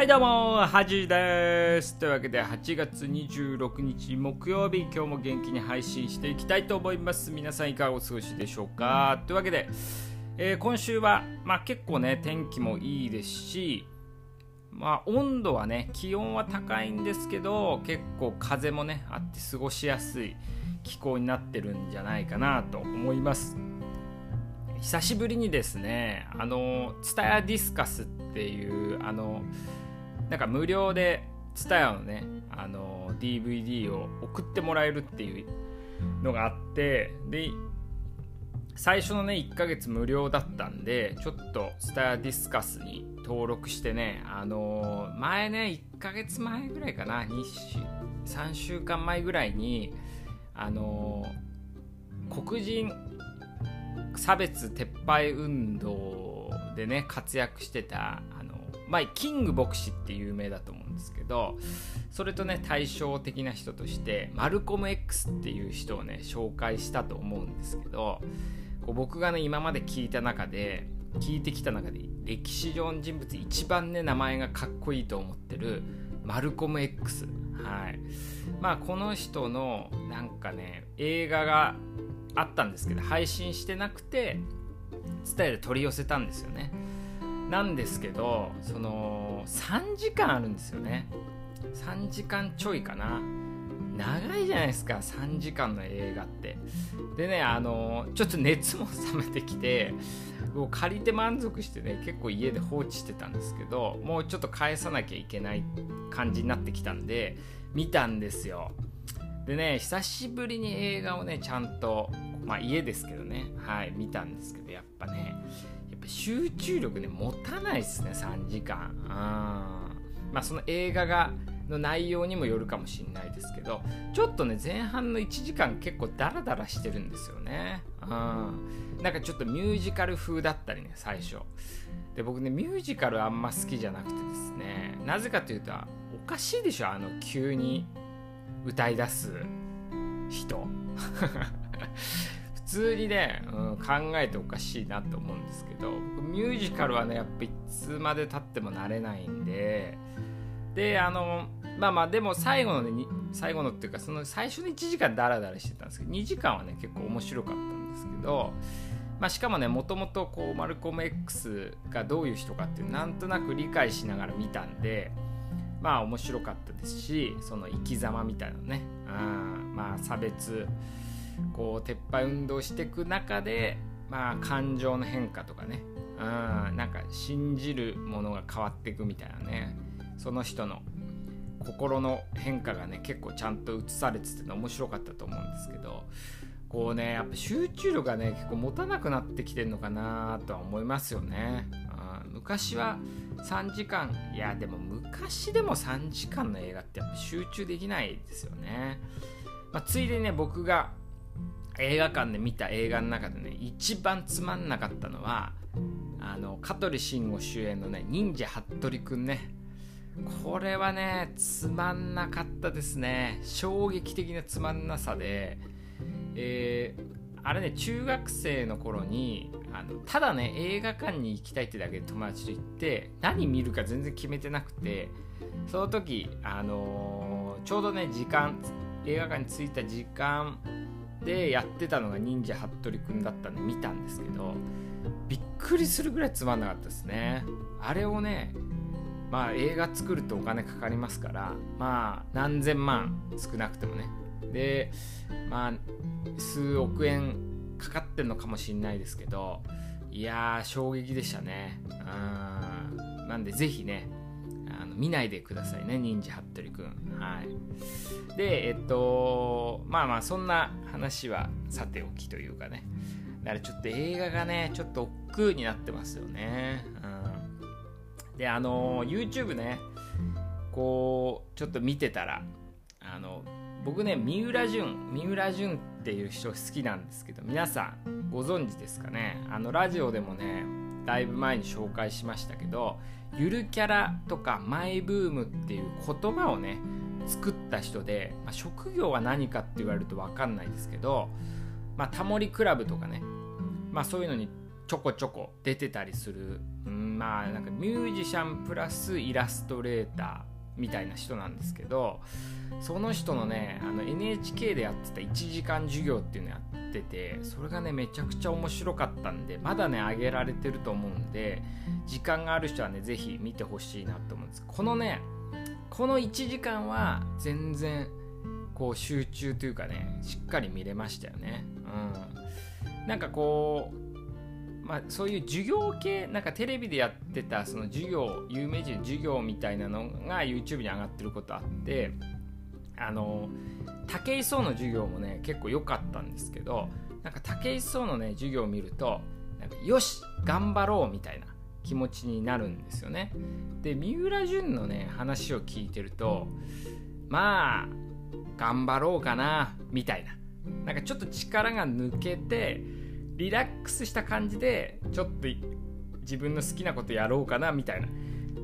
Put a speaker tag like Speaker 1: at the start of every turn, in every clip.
Speaker 1: はいどうも、はじです。というわけで8月26日木曜日、今日も元気に配信していきたいと思います。皆さんいかがお過ごしでしょうか？というわけで、えー、今週は、まあ、結構ね、天気もいいですし、まあ、温度はね、気温は高いんですけど、結構風もね、あって過ごしやすい気候になってるんじゃないかなと思います。久しぶりにですね、あの、ツタヤディスカスっていう、あの、なんか無料で TSUTAYA のね。あの DVD を送ってもらえるっていうのがあってで最初のね1ヶ月無料だったんでちょっと TSUTAYA ディスカスに登録してねあの前ね1ヶ月前ぐらいかな週3週間前ぐらいにあの黒人差別撤廃運動でね活躍してたまあ、キング牧師って有名だと思うんですけどそれとね対照的な人としてマルコム X っていう人をね紹介したと思うんですけどこう僕がね今まで聞いた中で聞いてきた中で歴史上の人物一番ね名前がかっこいいと思ってるマルコム X はい。まあこの人のなんかね映画があったんですけど配信してなくて伝えで取り寄せたんですよね。なんですけどその3時間あるんですよね。3時間ちょいかな。長いじゃないですか3時間の映画って。でねあのちょっと熱も冷めてきてもう借りて満足してね結構家で放置してたんですけどもうちょっと返さなきゃいけない感じになってきたんで見たんですよ。でね久しぶりに映画をねちゃんとまあ家ですけどね。はい見たんですけどやっぱね。集中力ね持たないっすね3時間。うん。まあその映画がの内容にもよるかもしれないですけどちょっとね前半の1時間結構ダラダラしてるんですよね。うん。なんかちょっとミュージカル風だったりね最初。で僕ねミュージカルあんま好きじゃなくてですねなぜかというとおかしいでしょあの急に歌い出す人。通にね、うん、考えておかしいなと思うんですけどミュージカルはねやっぱいつまでたってもなれないんでであのまあまあでも最後のね最後のっていうかその最初の1時間ダラダラしてたんですけど2時間はね結構面白かったんですけどまあ、しかもねもともとこうマルコム X がどういう人かっていうなんとなく理解しながら見たんでまあ面白かったですしその生き様みたいなねあまあ差別こう撤廃運動していく中で、まあ、感情の変化とかねうんなんか信じるものが変わっていくみたいなねその人の心の変化がね結構ちゃんと映されてて面白かったと思うんですけどこうねやっぱ集中力がね結構持たなくなってきてるのかなとは思いますよね。昔は3時間いやでも昔でも3時間の映画ってやっぱ集中できないですよね。まあ、ついでにね僕が映画館で見た映画の中でね一番つまんなかったのはあの香取慎吾主演のね忍者服部くんね。これはねつまんなかったですね。衝撃的なつまんなさで。えー、あれね中学生の頃にあのただね映画館に行きたいってだけで友達と行って何見るか全然決めてなくてその時あのー、ちょうどね時間映画館に着いた時間でやってたのが忍者服部くんだったんで見たんですけどびっくりするぐらいつまんなかったですね。あれをねまあ映画作るとお金かかりますからまあ何千万少なくてもね。でまあ数億円かかってるのかもしんないですけどいやー衝撃でしたね。うんなんでぜひね見ないでくださいね忍者服部くんはい。でえっとまあまあそんな話はさておきというかね。だからちょっと映画がねちょっと億劫になってますよね。うん。であの YouTube ねこうちょっと見てたらあの僕ね三浦淳三浦淳っていう人好きなんですけど皆さんご存知ですかね？あのラジオでもねだいぶ前に紹介しましたけどゆるキャラとかマイブームっていう言葉をね作った人で、まあ、職業は何かって言われると分かんないですけど、まあ、タモリクラブとかね、まあ、そういうのにちょこちょこ出てたりする、うんまあなんかミュージシャンプラスイラストレーターみたいな人なんですけどその人のねあの NHK でやってた1時間授業っていうのやっててそれがねめちゃくちゃ面白かったんでまだね上げられてると思うんで時間がある人はね是非見てほしいなと思うんです。このねこの1時間は全然こう集中というかねしっかり見れましたよね。うん。なんかこうまあ、そういう授業系なんかテレビでやってたその授業有名人の授業みたいなのが YouTube に上がってることあってあの武井壮の授業もね結構良かったんですけどなんか武井壮のね授業を見るとなんかよし頑張ろうみたいな気持ちになるんですよね。で三浦淳のね話を聞いてるとまあ頑張ろうかなみたいな。なんかちょっと力が抜けてリラックスした感じでちょっと自分の好きなことやろうかなみたいな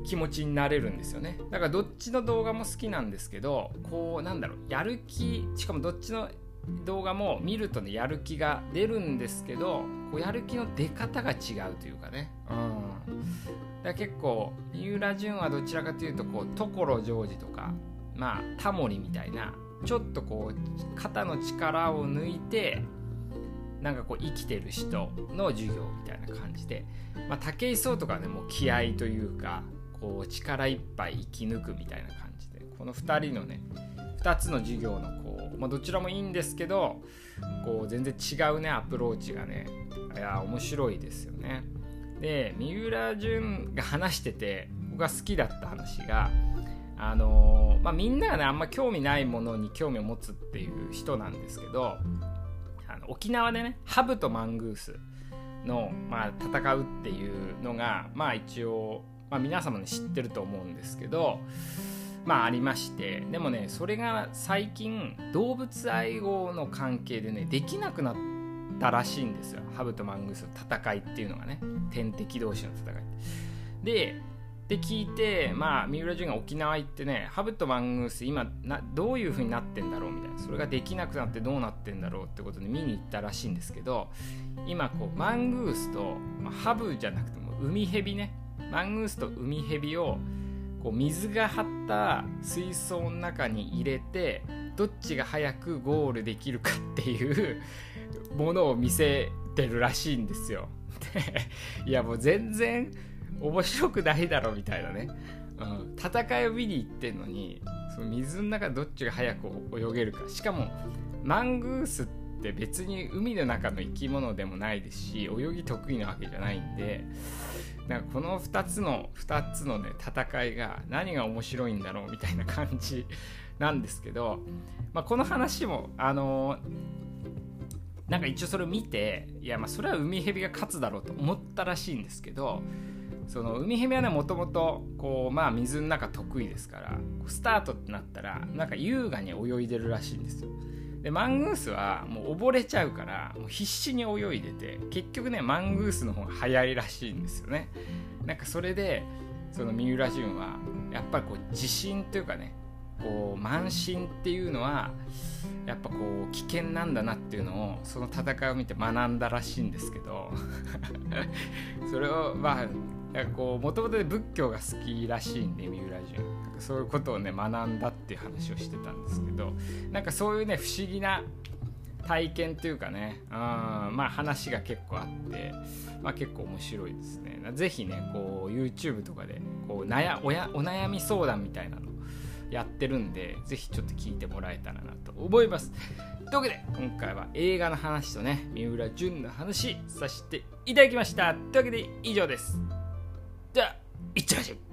Speaker 1: 気持ちになれるんですよね。だからどっちの動画も好きなんですけどこうなんだろうやる気しかもどっちの動画も見るとねやる気が出るんですけどこうやる気の出方が違うというかね。うん。だ結構三浦淳はどちらかというとこう所ジョージとかまあタモリみたいなちょっとこう肩の力を抜いてなんかこう生きてる人の授業みたいな感じで、まあ、武井壮とかねもう気合というかこう力いっぱい生き抜くみたいな感じでこの2人のね2つの授業のこう、まあ、どちらもいいんですけどこう全然違うねアプローチがねいや面白いですよね。で三浦淳が話してて僕が好きだった話があのー、まあ、みんながねあんま興味ないものに興味を持つっていう人なんですけど沖縄でねハブとマングースの、まあ、戦うっていうのがまあ一応、まあ、皆様ね知ってると思うんですけどまあありましてでもねそれが最近動物愛護の関係でねできなくなったらしいんですよ。ハブとマングースの戦いっていうのがね。天敵同士の戦い。でで聞いてまあ三浦淳が沖縄行ってねハブとマングース今などういう風になってんだろうみたいなそれができなくなってどうなってんだろうってことで見に行ったらしいんですけど今こうマングースと、まあ、ハブじゃなくてもウミヘビねマングースとウミヘビをこう水が張った水槽の中に入れてどっちが早くゴールできるかっていうものを見せてるらしいんですよ。いやもう全然面白くないだろみたいなね、うん、戦いを見に行ってんのにその水の中どっちが早く泳げるか。しかもマングースって別に海の中の生き物でもないですし泳ぎ得意なわけじゃないんでなんかこの2つの2つのね戦いが何が面白いんだろうみたいな感じなんですけど、まあ、この話もあのーなんか一応それを見ていやまあそれは海蛇が勝つだろうと思ったらしいんですけどその海蛇はねもともとこうまあ水の中得意ですからスタートってなったらなんか優雅に泳いでるらしいんですよ。でマングースはもう溺れちゃうからもう必死に泳いでて結局ねマングースの方が早いらしいんですよね。なんかそれでその三浦淳はやっぱりこう自信というかねこう慢心っていうのはやっぱこう危険なんだなっていうのをその戦いを見て学んだらしいんですけど それをまあなんかこうもともと仏教が好きらしいんで三浦淳なんかそういうことをね学んだっていう話をしてたんですけどなんかそういうね不思議な体験というかね、うん、まあ話が結構あって、まあ、結構面白いですね。ぜひね、こう YouTube とかでこう悩おやお悩み相談みたいなのやってるんで、ぜひちょっと聞いてもらえたらなと思います。というわけで、今回は映画の話とね、三浦淳の話させていただきました。というわけで以上です。じゃあ、いっちゃいましょう。